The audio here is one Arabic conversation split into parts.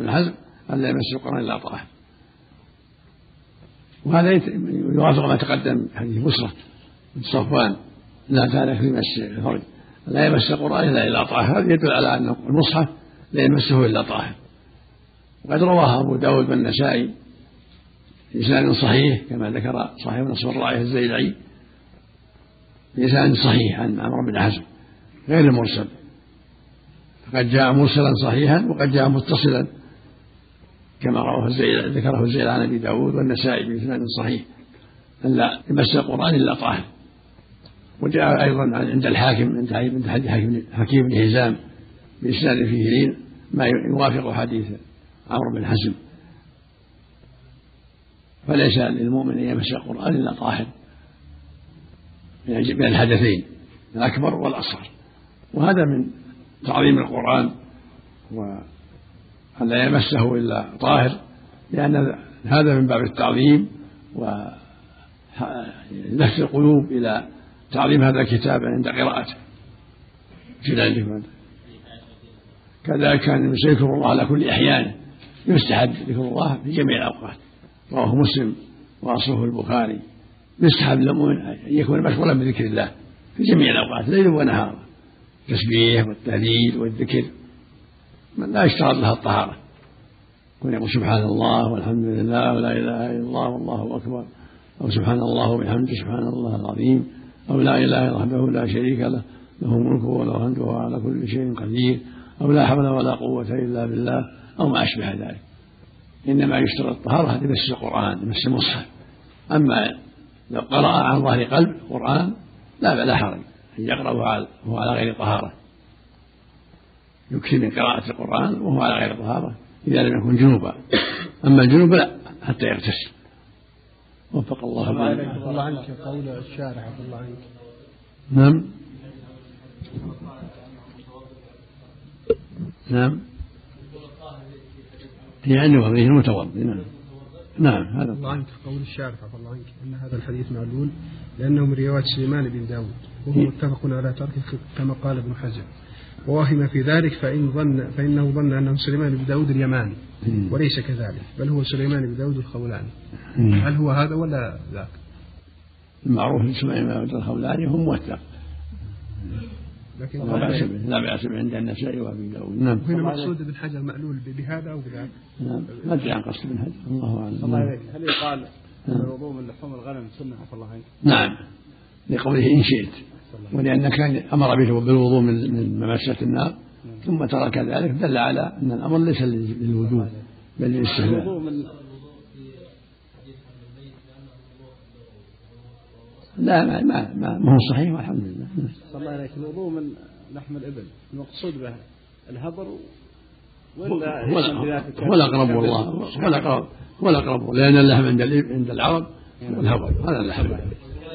ابن حزم ألا يمس القرآن إلا طاهر وهذا يوافق ما تقدم حديث بصرة بن صفوان. لا كان في مس الفرج. لا يمس القرآن إلا إلا طاهر هذا يدل على أن المصحف لا يمسه إلا طاهر وقد رواه أبو داود والنسائي بإسناد صحيح كما ذكر صاحب نصر الراية الزيلعي بإسناد صحيح عن عمرو بن حزم غير المرسل. فقد جاء مرسلا صحيحا وقد جاء متصلا. كما رواه ذكره الزيل عن أبي داود والنسائي بإسناد صحيح أن لا يمس القرآن إلا طاهر. وجاء أيضا عند الحاكم عند حديث حكيم بن هزام بإسناد فيه لين ما يوافق حديث عمرو بن حزم. فليس للمؤمن أن يمس القرآن إلا طاهر. من الحدثين الأكبر والأصغر. وهذا من تعظيم القرآن وأن لا يمسه إلا طاهر لأن هذا من باب التعظيم ولفت القلوب إلى تعظيم هذا الكتاب عند قراءته. جلال كذلك كان يذكر الله على كل أحيانه يستحب ذكر الله في جميع الأوقات. رواه مسلم وأصله البخاري. يستحب للمؤمن أن يكون مشغولا بذكر الله في جميع الأوقات ليلا ونهارا. التسبيح والتهليل والذكر. لا يشترط لها الطهارة. يكون يقول سبحان الله والحمد لله ولا إله إلا الله والله أكبر. أو سبحان الله وبحمده سبحان الله العظيم. أو لا إله إلا وحده لا شريك له. له ملكه وله حمده وهو على كل شيء قدير. أو لا حول ولا قوة إلا بالله أو ما أشبه ذلك. إنما يشترط الطهارة لمس القرآن لمس المصحف. أما لو قرأ عن ظهر قلب القرآن لا لا حرج. أن يقرأ وهو على غير طهارة يكفي من قراءة القرآن وهو على غير طهارة إذا لم يكن جنوبا. أما الجنوب لا حتى يغتسل. وفق الله الله عنك قول الشارع عبد الله عنك. نعم. نعم. يعني وضعه المتوضي نعم. نعم هذا. الله عنك قول الشارع الله عنك. إن هذا الحديث معلول لأنه من رواية سليمان بن داود وهو إيه. متفق على تركه كما قال ابن حزم ووهم في ذلك فإن ظن فإنه ظن أنه سليمان بن داود اليماني. وليس كذلك بل هو سليمان بن داود الخولاني. هل هو هذا ولا ذاك؟ المعروف سليمان بن داود الخولاني هو موثق. لكن لا بأس به لا بأس به عند النسائي وأبي داود. نعم. هنا مقصود ابن حجر مألول بهذا أو بذاك. نعم. ما أدري عن قصد ابن حجر. الله أعلم. الله عليك. هل يقال أن الوضوء من لحوم الغنم سنة عفى الله عنك؟ نعم. لقوله إن شئت. ولأن كان أمر به بالوضوء من من ممسة النار ثم ترك ذلك دل على أن الأمر ليس للوجوب بل للاستهلاك. لا ما ما ما, ما هو صحيح والحمد لله. صلى الله عليه الوضوء من لحم الإبل المقصود به الهبر ولا هو الأقرب. والله. هو الأقرب. هو الأقرب. لأن اللحم عند عند العرب الهبر هذا اللحم.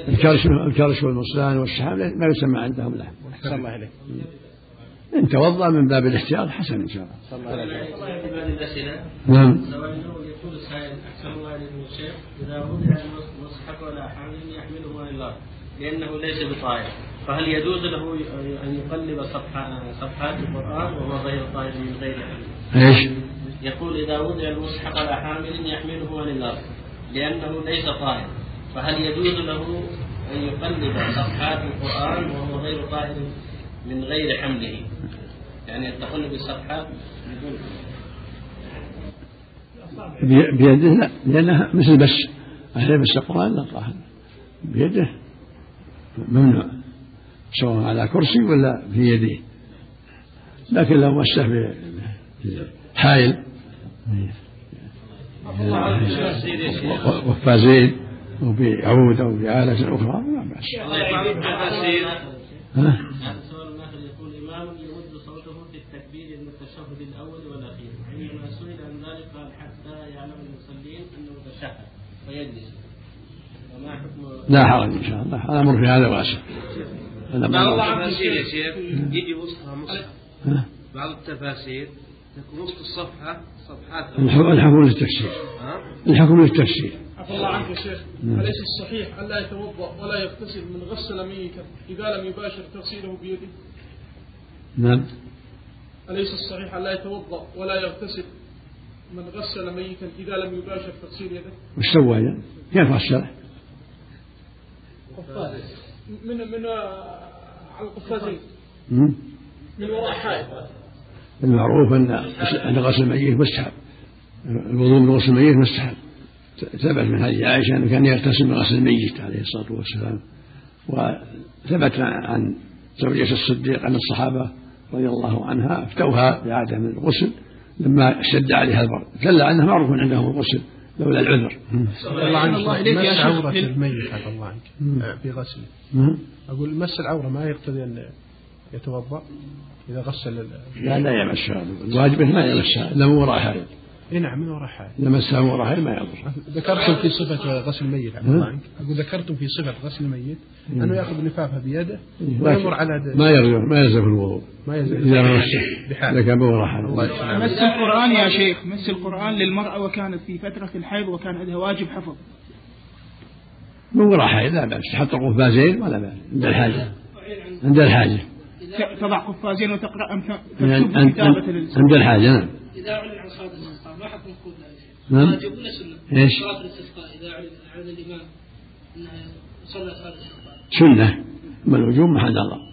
الكرش الكرش والمصلان والشحام ما يسمى عندهم لحم صلى الله إن توضأ من باب الاحتياط حسن إن شاء الله. نعم. يقول السائل أحسن الله إليكم الشيخ إذا وضع المصحف ولا حامل يحمله عن الله لأنه ليس بطائر فهل يجوز له أن يقلب صفحات القرآن وهو غير طائر من غير إيش؟ يقول إذا وضع المصحف على حامل يحمله عن الله لأنه ليس طائر فهل يجوز له أن يقلب صفحات القرآن وهو غير طائر من غير حمله؟ يعني التقلب الصفحات بدون بيده؟ لا لأنها مثل بس أهل بس القرآن لا طاهر. بيده؟ ممنوع. سواء على كرسي ولا في يده. لكن لو مسه بحائل. وفازين. أو بعود أو بآلة أخرى لا بأس. ها؟ يقول إمام يمد صوته في التكبير من التشهد الأول والأخير عندما سئل عن ذلك قال حتى يعلم المصلين أنه تشهد فيجلس. وما حكم لا حرج إن شاء الله. الأمر في هذا واسع بعض التفاسير يا شيخ يجي وسطها مصحف بعض التفاسير تكون وسط الصفحة صفحات الحكم للتفسير. الحكم للتفسير. الله عنك يا شيخ نعم. أليس الصحيح ألا يتوضأ ولا يغتسل من غسل ميتا إذا لم يباشر تغسيله بيده؟ نعم أليس الصحيح ألا يتوضأ ولا يغتسل من غسل ميتا إذا لم يباشر تغسيل يده وش سوى يعني؟ كيف غسله؟ من من آه، على القفازين مم؟ من وراء حائط المعروف أن غسل الميت مستحب الوضوء من غسل الميت مستحب ثبت من حديث عائشة أنه كان يغتسل من غسل الميت عليه الصلاة والسلام وثبت عن زوجة الصديق أن الصحابة رضي الله عنها أفتوها بعدم الغسل لما اشتد عليها البرد دل عنها معروف عندهم الغسل لولا العذر. الله عنك الله إليك يا شيخ. عورة الميت عفى الله عنك في غسله. أقول مس العورة ما يقتضي أن يتوضأ إذا غسل لا لا يمسها الواجب ما يمسها الا من وراء حائط إيه نعم من وراء حائط إذا مسها من وراء حائط ما يضر. ذكرتم في صفة غسل الميت. عفى الله عنك أقول ذكرتم في صفة غسل الميت. أنه يأخذ لفافة بيده ويمر على د- ما يرجع ما يلزم الوضوء. ما يزال إذا مسه. بحال. إذا كان من وراء يسلمك. مس القرآن يا شيخ. مس القرآن للمرأة وكانت في فترة الحيض وكان عندها واجب حفظ. من وراء حائط لا بأس. تحط القفازين ولا بأس. عند الحاجة. عند الحاجة. تضع قفازين وتقرأ أم ت- يعني عند الحاجة نعم. إذا أعلن عن الاستسقاء ما حكم الخروج ذلك؟ نعم. واجب سنة؟ إيش؟ صلاة الاستسقاء إذا أعلن أعلن الإمام أنه صلى صلاة الاستسقاء سنه اما الوجوب محل نظر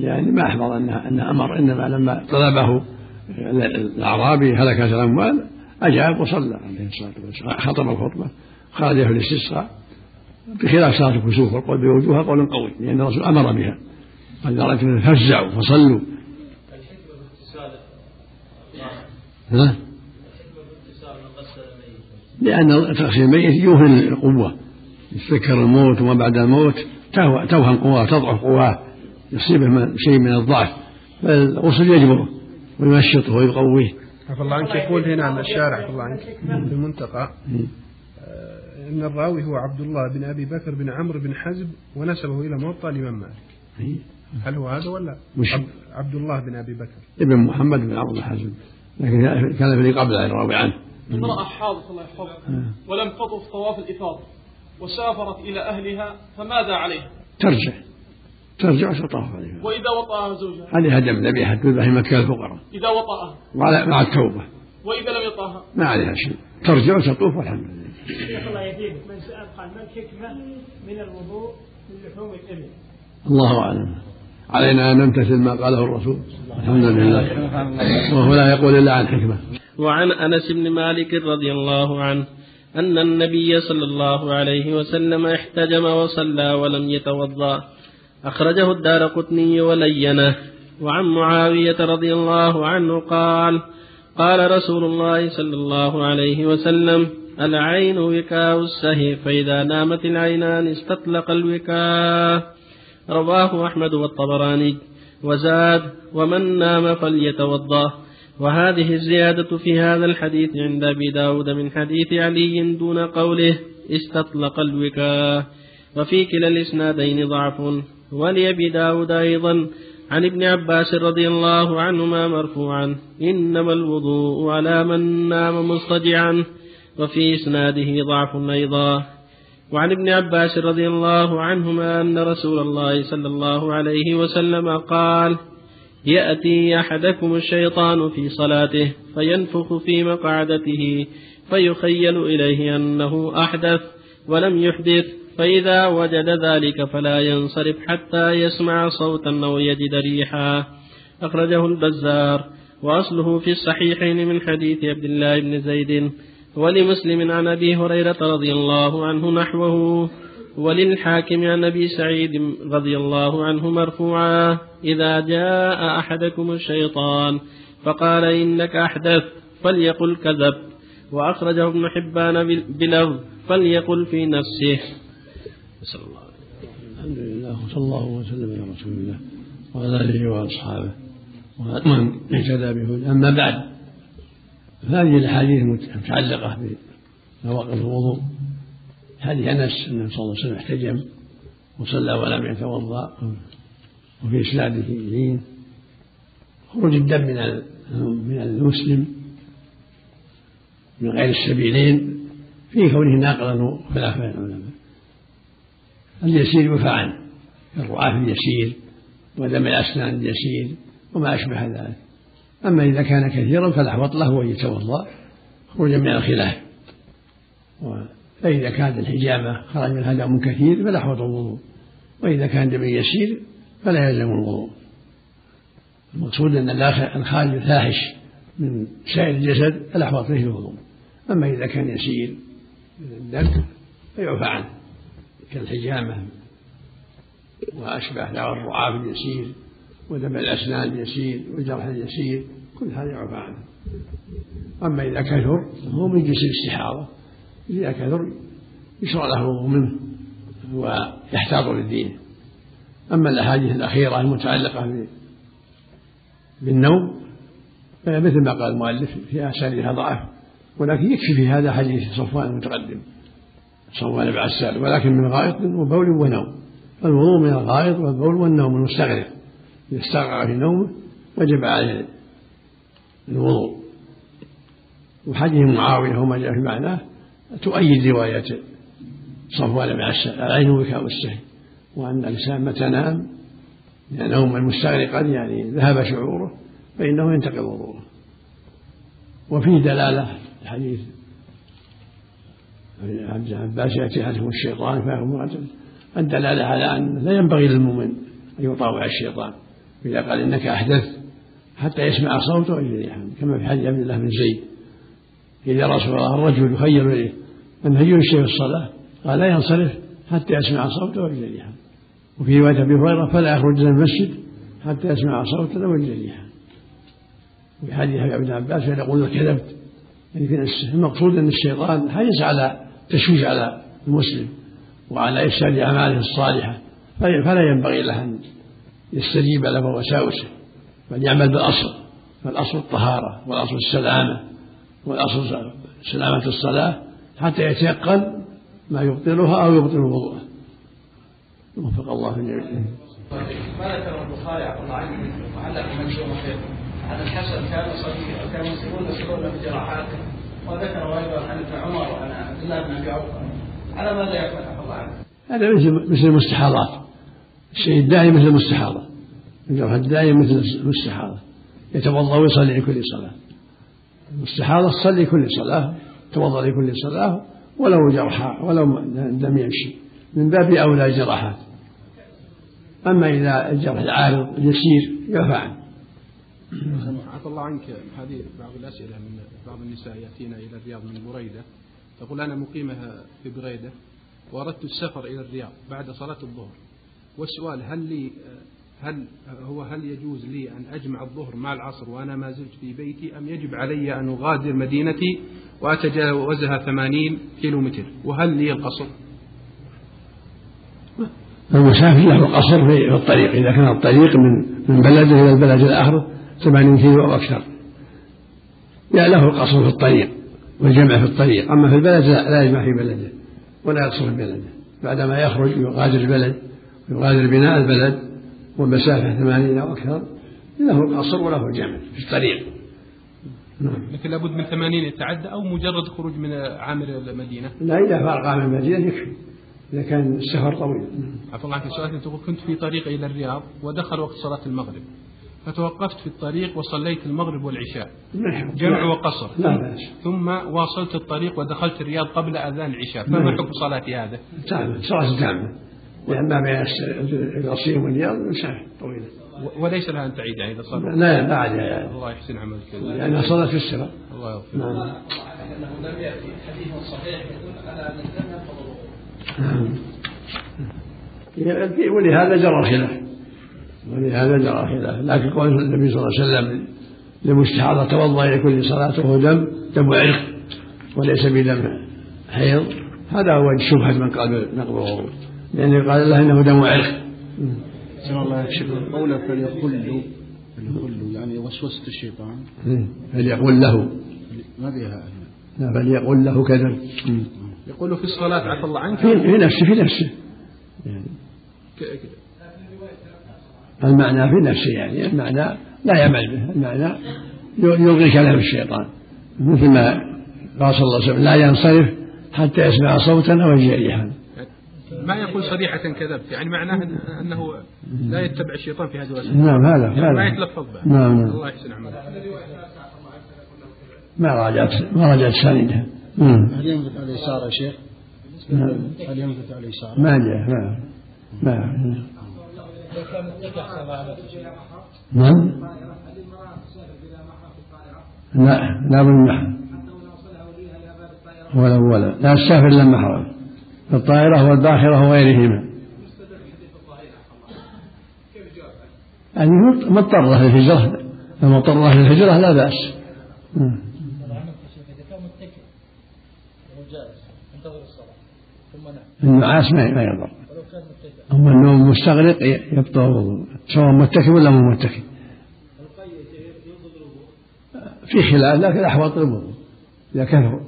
يعني ما احفظ انه انه أمر انما لما طلبه الاعرابي هلكت الاموال اجاب وصلى عليه الصلاه والسلام خطب الخطبه خرج في الاستسقاء بخلاف صلاه الكسوف والقول بوجوهها قول قوي لأن الرسول أمر بها قال يا رجل فزعوا فصلوا ها؟ لأن تغسيل الميت يوهن القوة. يتذكر الموت وما بعد الموت توهن قواه تضعف قواه يصيبه شيء من الضعف. فالغسل يجبره وينشطه ويقويه. عفى الله عنك. يقول هنا الشارع عفى الله عنك في المنتقى آه، إن الراوي هو عبد الله بن أبي بكر بن عمرو بن حزب ونسبه إلى موطأ الإمام مالك. هل هو هذا ولا؟ مش- عبد, الله بن أبي بكر. ابن محمد بن عمرو بن حزم. لكن كان في قبله الراوي عنه. امرأة حاضت الله يحفظها. ولم تطف طواف الإفاضة وسافرت إلى أهلها فماذا عليها؟ ترجع. ترجع وتطاف عليها. وإذا وطأها زوجها؟ عليها دم ذبيحة تذبح في مكة الفقراء. إذا وطأها؟ وعلى- مع التوبة. وإذا لم يطأها؟ ما عليها شيء. ترجع وتطوف والحمد لله. شيخ الله يهديك. من سأل قال ما الحكمة من الوضوء من لحوم الإبل؟ الله أعلم. علينا أن نمتثل ما قاله الرسول. الحمد لله. وهو لا يقول إلا عن حكمة. وعن أنس بن مالك رضي الله عنه أن النبي صلى الله عليه وسلم احتجم وصلى ولم يتوضأ. أخرجه الدار قطني ولينه. وعن معاوية رضي الله عنه قال قال رسول الله صلى الله عليه وسلم العين وكاء السهي فإذا نامت العينان استطلق الوكاء. رواه أحمد والطبراني. وزاد ومن نام فليتوضأ وهذه الزيادة في هذا الحديث عند أبي داود من حديث علي دون قوله استطلق الوكاء وفي كلا الإسنادين ضعف. ولأبي داود أيضا عن ابن عباس رضي الله عنهما مرفوعا إنما الوضوء على من نام مضطجعا وفي إسناده ضعف أيضا. وعن ابن عباس رضي الله عنهما أن رسول الله صلى الله عليه وسلم قال يأتي أحدكم الشيطان في صلاته فينفخ في مقعدته فيخيل إليه أنه أحدث ولم يحدث فإذا وجد ذلك فلا ينصرف حتى يسمع صوتا أو يجد ريحا. أخرجه البزار وأصله في الصحيحين من حديث عبد الله بن زيد ولمسلم عن أبي هريرة رضي الله عنه نحوه وللحاكم عن أبي سعيد رضي الله عنه مرفوعا إذا جاء أحدكم الشيطان فقال إنك أحدث فليقل كذب وأخرجه ابن حبان بلفظ فليقل في نفسه. نسأل الله. الحمد لله وصلى الله وسلم على رسول الله وعلى آله وأصحابه. ومن اهتدى بهدى أما بعد فهذه الأحاديث المتعلقة بنواقض الوضوء. حديث انس انه صلى الله عليه وسلم احتجم وصلى ولم يتوضأ وفي إسناده لين خروج الدم من من المسلم من غير السبيلين في كونه ناقلا خلاف بين العلماء. اليسير يعفى عنه كالرعاف اليسير ودم الأسنان اليسير وما أشبه ذلك. أما إذا كان كثيرا فالأحوط له أن يتوضأ خروجا من الخلاف. فإذا كانت الحجامة خرج منها دم كثير فالأحوط الوضوء وإذا كان دم يسير فلا يلزم الوضوء. المقصود أن الخارج الفاحش من سائر الجسد الأحوط فيه الوضوء. أما إذا كان يسير الدم فيعفى عنه. كالحجامة وأشبه له الرعاف اليسير ودم الأسنان اليسير والجرح اليسير. كل هذا يعفى عنه أما إذا كثر هو من جنس الاستحاضة. إذا كثر يشرع له منه ويحتاط للدين. أما الأحاديث الأخيرة المتعلقة بالنوم فمثل ما قال المؤلف في أسانيدها ضعف ولكن يكفي في هذا حديث صفوان المتقدم. صفوان بن عسال ولكن من غائط وبول ونوم. فالوضوء من الغائط والبول والنوم المستغرق. إذا استغرق في نومه وجب عليه الوضوء وحديث معاوية وما جاء في معناه تؤيد رواية صفوان بن عسال العين وكاء السهل وأن الإنسان متى نام؟ نوما مستغرقا يعني ذهب شعوره فإنه ينتقض وضوءه. وفيه دلالة الحديث عبد عباس يأتي أحدهم الشيطان فيأمر الدلالة على أن لا ينبغي للمؤمن أن يطاوع الشيطان إذا قال إنك أحدثت حتى يسمع صوته ويجري كما في حديث عبد الله بن زيد. إذا رسول الله الرجل يخير إليه. أن في الصلاة؟ قال لا ينصرف حتى يسمع صوته ويجري وفي رواية أبي هريرة فلا يخرج من المسجد حتى يسمع صوته ويجري وفي حديث ابن عباس يقول كذبت يعني المقصود أن الشيطان حريص على تشويش على المسلم وعلى إفساد أعماله الصالحة فلا ينبغي له أن يستجيب له وساوسه. بل يعمل بالأصل فالأصل الطهارة والأصل السلامة والأصل سلامة الصلاة حتى يتيقن ما يبطلها أو يبطل وضوءه. وفق الله جميعا. ما ذكر البخاري عفى الله عنه؟ وعلق منشور عن الحسن كان يصلي كان المسلمون يصلون بجراحاته وذكر أيضا عن ابن عمر وعن عبد الله بن ابي على ماذا عفى الله عنه؟ هذا مثل مثل المستحاضات. الشيء الدائم مثل المستحاضة الجرح الدائم مثل المستحاضة يتوضأ ويصلي لكل صلاة. المستحاضة تصلي كل صلاة توضأ لكل صلاة ولو جرحى ولو لم يمشي. من باب أولى الجراحات أما إذا الجرح العارض يسير يعفى عنه. عفى الله عنك. هذه بعض الأسئلة من بعض النساء يأتينا إلى الرياض من بريدة. تقول أنا مقيمة في بريدة وأردت السفر إلى الرياض بعد صلاة الظهر. والسؤال هل لي هل هو هل يجوز لي أن أجمع الظهر مع العصر وأنا ما زلت في بيتي أم يجب علي أن أغادر مدينتي وأتجاوزها ثمانين كيلو متر وهل لي القصر؟ المسافر له قصر في الطريق. إذا كان الطريق من من بلده إلى البلد الآخر ثمانين كيلو أو أكثر. لا له القصر في الطريق والجمع في الطريق. أما في البلد لا, لا يجمع في بلده ولا يقصر في بلده. بعدما يخرج يغادر البلد يغادر بناء البلد والمسافة ثمانين أو أكثر له القصر وله الجمع في الطريق. نعم. لكن لابد من ثمانين يتعدى أو مجرد خروج من عامر المدينة. لا إذا فارق عامر المدينة يكفي إذا كان السفر طويل. عفوا الله عنك سؤال تقول كنت في طريقي إلى الرياض ودخل وقت صلاة المغرب. فتوقفت في الطريق وصليت المغرب والعشاء. نعم. جمع وقصر. لا بأس. ثم واصلت الطريق ودخلت الرياض قبل أذان العشاء. فما نعم. حكم صلاتي هذا؟ تامة صلاة تامة لأن ما بين القصير والرياض مسافة طويلة. وليس لها أن تعيدها إذا صلى لا لا بعد يعني. الله يحسن عملك. لأنها صلاة في السفر الله يغفر نعم. انه لم ياتي حديث صحيح يدل على الدم نعم. ولهذا جرى الخلاف ولهذا جرى الخلاف لكن قول النبي صلى الله عليه وسلم لمستحاضة توضأ لكل صلاة وهو دم دم عرق وليس بدم حيض. هذا هو شبهة من قال نقض الوضوء لأنه قال له إنه دم عرق الله قوله فليقل له فليقل له يعني وسوسة الشيطان. فليقول له. ما بها لا فليقول له كذا. يقول في الصلاة عفى الله عنك. في في نفسه في نفسه. يعني. المعنى في نفسه يعني. المعنى لا يعمل به. المعنى يلغي كلام الشيطان. مثل ما قال صلى الله عليه وسلم لا ينصرف حتى يسمع صوتا أو يجي ريحا. ما يقول صريحة كذبت يعني معناه أنه لا يتبع الشيطان في هذه الأسئلة نعم هذا يعني ما هذا يتلفظ به. نعم نعم. الله يحسن عمله. ما راجعت ما راجعت ساندها نعم. هل ينفت على اليسار يا شيخ؟ نعم. هل ينفت على اليسار؟ ما جاء ما ما نعم. لا لا بالمحر ولا ولا لا السافر إلا محرم الطائرة والباخرة وغيرهما. يعني مضطرة للهجرة مضطرة للهجرة لا بأس. النعاس ما يضر. أما النوم مستغرق يبطل سواء متكئ ولا مو متكئ. في خلاف لكن الأحوط الوضوء إذا كثر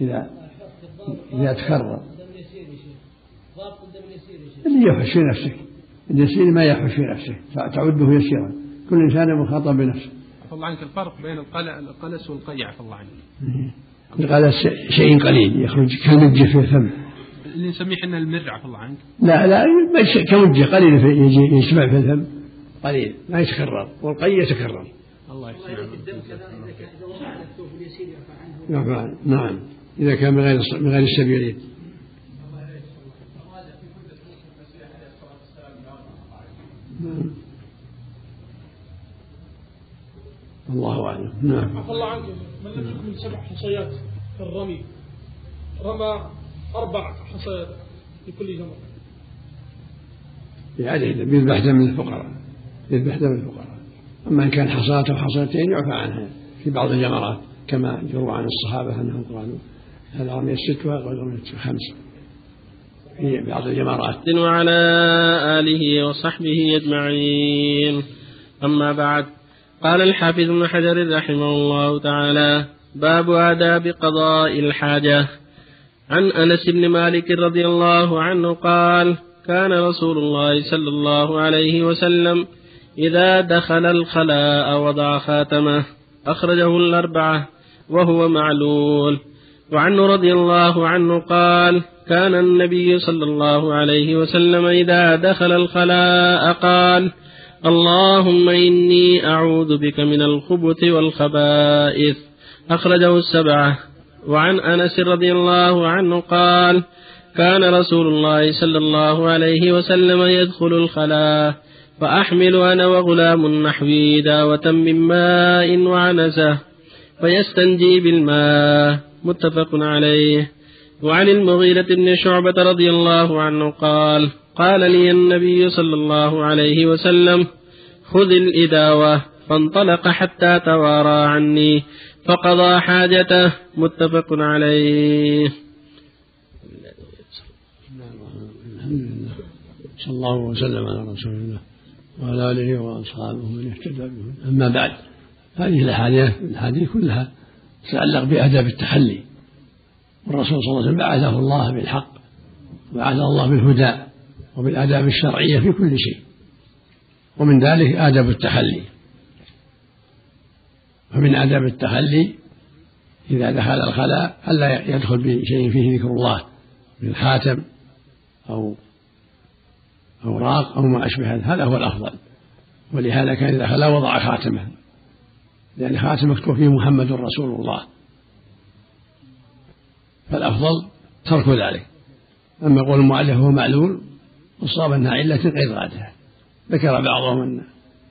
إذا إذا تكرر. اللي يفحش في نفسك اليسير ما يفحش في نفسك تعده يسيرا. كل إنسان مخاطب بنفسه. عفى الله عنك. الفرق بين القلس والقيع عفى الله عنك. قال شيء قليل. يخرج كالمجة في الفم. اللي نسميه إحنا المر عفى الله عنك. لا لا كمجة قليل في يجي يجتمع في الفم. قليل. ما يتكرر. والقي يتكرر. الله يحسن. نعم نعم. إذا كان من غير من غير السبيلين نعم. الله أعلم. نعم. عفى الله عنك من لم يكن سبع حصيات في الرمي رمى أربع حصيات في كل جمرة. يعني يذبح دم الفقراء يذبح دم الفقراء. أما إن كان حصاة أو حصاتين يعفى عنها في بعض الجمرات كما يروى عن الصحابة أنهم قالوا هذا رمي الست وغير رمي الخمس في بعض الجمرات وعلى آله وصحبه أجمعين. أما بعد قال الحافظ ابن حجر رحمه الله تعالى باب آداب قضاء الحاجة. عن أنس بن مالك رضي الله عنه قال كان رسول الله صلى الله عليه وسلم إذا دخل الخلاء وضع خاتمه أخرجه الأربعة وهو معلول. وعنه رضي الله عنه قال كان النبي صلى الله عليه وسلم إذا دخل الخلاء قال اللهم إني أعوذ بك من الخبث والخبائث. أخرجه السبعة. وعن أنس رضي الله عنه قال كان رسول الله صلى الله عليه وسلم يدخل الخلاء فأحمل أنا وغلام نحوي داوة من ماء وعنزة فيستنجي بالماء. متفق عليه. وعن المغيرة بن شعبة رضي الله عنه قال قال لي النبي صلى الله عليه وسلم خذ الإداوة فانطلق حتى توارى عني فقضى حاجته متفق عليه. صلى الله وسلم على رسول الله وعلى آله وأصحابه من اهتدى به أما بعد هذه الأحاديث الأحاديث كلها تتعلق بآداب التحلي. والرسول صلى الله عليه وسلم بعثه الله بالحق وبعثه الله بالهدى وبالآداب الشرعية في كل شيء. ومن ذلك آداب التحلي فمن آداب التحلي إذا دخل الخلاء ألا يدخل بشيء فيه ذكر الله من خاتم أو أوراق أو ما أشبه هذا هذا هو الأفضل. ولهذا كان إذا خلا وضع خاتمه. لأن خاتم مكتوب فيه محمد رسول الله. فالأفضل ترك ذلك. أما يقول المؤلف هو معلول والصواب أنها علة غير رادة ذكر بعضهم أن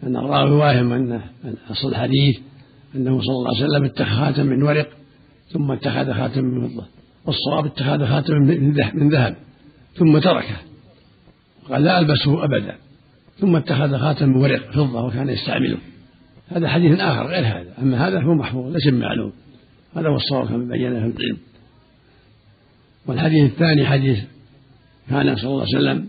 أن الراوي واهم أن أصل الحديث أنه صلى الله عليه وسلم اتخذ خاتم من ورق ثم اتخذ خاتم من فضة والصواب اتخذ خاتم من ذهب- ثم تركه. قال لا ألبسه أبدا ثم اتخذ خاتم من ورق فضة وكان يستعمله. هذا حديث آخر غير هذا. أما هذا هو محفوظ ليس بمعلوم. هذا هو الصواب كما بينه في العلم والحديث الثاني حديث كان صلى الله عليه وسلم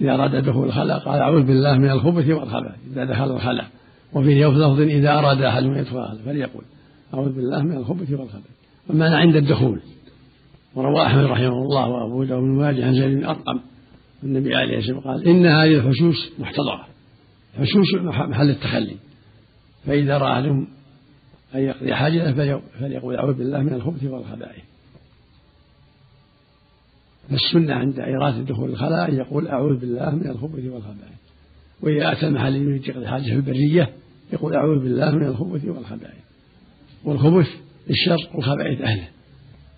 إذا أراد دخول الخلاء قال أعوذ بالله من الخبث والخبث إذا دخل الخلاء. وفي لفظ إذا أراد أحد أن يدخل فليقول أعوذ بالله من الخبث والخبث والمعنى عند الدخول. وروى أحمد رحمه الله وأبو داود بن ماجه عن زيد بن أرقم النبي عليه الصلاة والسلام قال إن هذه الحشوش محتضرة. حشوش محل التخلي. فإذا رأى أحدهم أن يقضي حاجته فليقول أعوذ بالله من الخبث والخبائث فالسنة عند إرادة دخول الخلاء أن يقول أعوذ بالله من الخبث والخبائث. وإذا أتى المحل يريد يقضي حاجة في البرية يقول أعوذ بالله من الخبث والخبائث. والخبث الشر والخبائث أهله.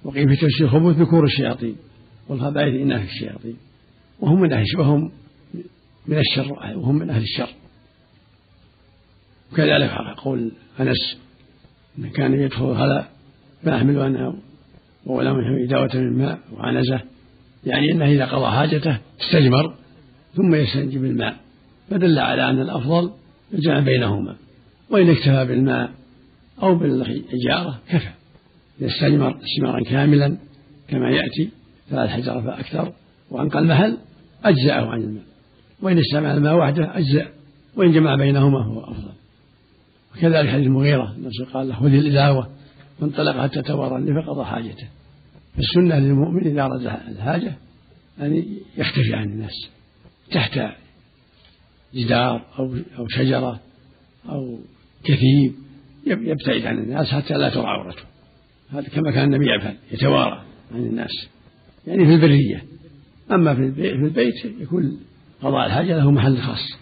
وقيل في تفسير الخبث ذكور الشياطين والخبائث إناث الشياطين. وهم من أهل وهم من الشر وهم من أهل الشر. وكذلك قول أنس أن كان يدخل الخلاء فيحمل أنه وغلام في دعوة من ماء وعنزة. يعني أنه إذا قضى حاجته استجمر ثم يستنجي بالماء فدل على أن الأفضل الجمع بينهما وإن اكتفى بالماء أو بالحجارة كفى إذا استجمر استجمارا كاملا كما يأتي ثلاث حجرة فأكثر وأنقى المحل أجزأه عن الماء وإن استعمل الماء وحده أجزأ وإن جمع بينهما هو أفضل. وكذلك حديث المغيرة النبي قال له خذ الإداوة فانطلق حتى تورى لي فقضى حاجته. فالسنة للمؤمن إذا أراد الحاجة أن يختفي عن الناس تحت جدار أو أو شجرة أو كثيب يبتعد عن الناس حتى لا ترى عورته. هذا كما كان النبي يفعل يتوارى عن الناس. يعني في البرية. أما في البيت يكون قضاء الحاجة له محل خاص.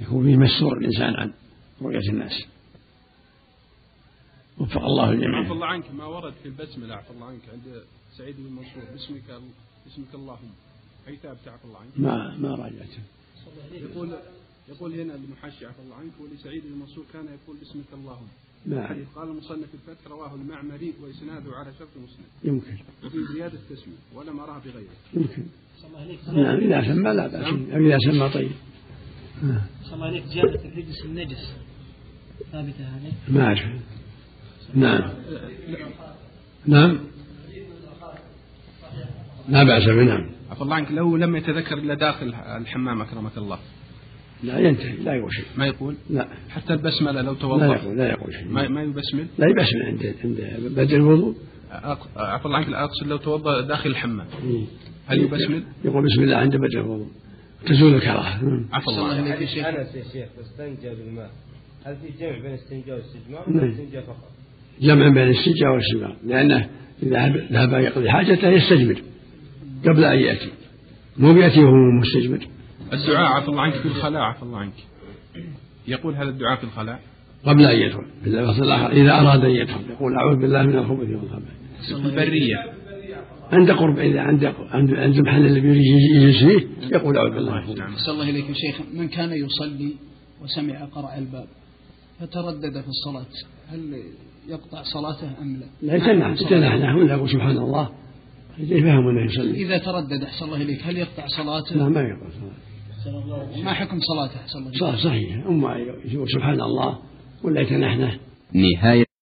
يكون فيه مستور الإنسان عن رؤية الناس. وفق الله الجميع. عفى الله عنك ما ورد في البسملة عفى الله عنك عند سعيد بن منصور باسمك باسمك اللهم أي ثابت عفى الله عنك؟ ما ما راجعته. يقول يقول هنا المحشي عفى الله عنك ولسعيد بن منصور كان يقول باسمك اللهم. ما حديث قال المصنف الفتح رواه المعمري وإسناده على شرط مسلم. يمكن. وفي زيادة تسمية ولم أراه بغيره. يمكن. نعم إذا سمى لا بأس أو إذا سمى طيب. صلى الله عليك زيادة الرجس النجس ثابتة هذه؟ ما أعرف. نعم. نعم. لا بأس به نعم. عفى الله عنك لو لم يتذكر إلا داخل الحمام أكرمك الله. لا ينتهي لا يقول شيء. ما يقول؟ لا. حتى البسملة لو توضأ لا يقول لا يقول شيء. ما, ما يبسمل؟ لا يبسمل عند عند بدء الوضوء. عفى الله عنك أقصد لو توضأ داخل الحمام. هل يبسمل؟ يقول بسم الله عند بدء الوضوء. تزول الكراهة. عفى الله عنك يا شيخ. أنس يا شيخ استنجى بالماء. هل في جمع بين الاستنجاء والاستجمار ولا الاستنجاء فقط؟ جمع بين الاستنجاء والاستجمار لأنه إذا ذهب يقضي حاجته يستجمر قبل أن يأتي. مو بيأتي وهو مستجمر الدعاء عفى الله عنك في الخلاء عفى الله عنك. يقول هذا الدعاء في الخلاء؟ قبل أن يدخل. في اللفظ الآخر إذا أراد أن يدخل. يقول أعوذ بالله من الخبث والخبائث. في البرية. عند قرب إذا عند عند عند المحل الذي يريد يجلس فيه يقول أعوذ بالله. من الخبث صلى الله إليك شيخ. من كان يصلي وسمع قرع الباب فتردد في الصلاة. هل يقطع صلاته أم لا؟ لا يتنح يتنح يقول سبحان الله يفهم أنه يصلي إذا تردد أحسن الله إليك. هل يقطع صلاته؟ لا ما يقطع صلاته. ما حكم صلاته؟ أحسن الله إليك؟ صلاة صحيحة أما يقول سبحان الله ولا يتنحنح نهاية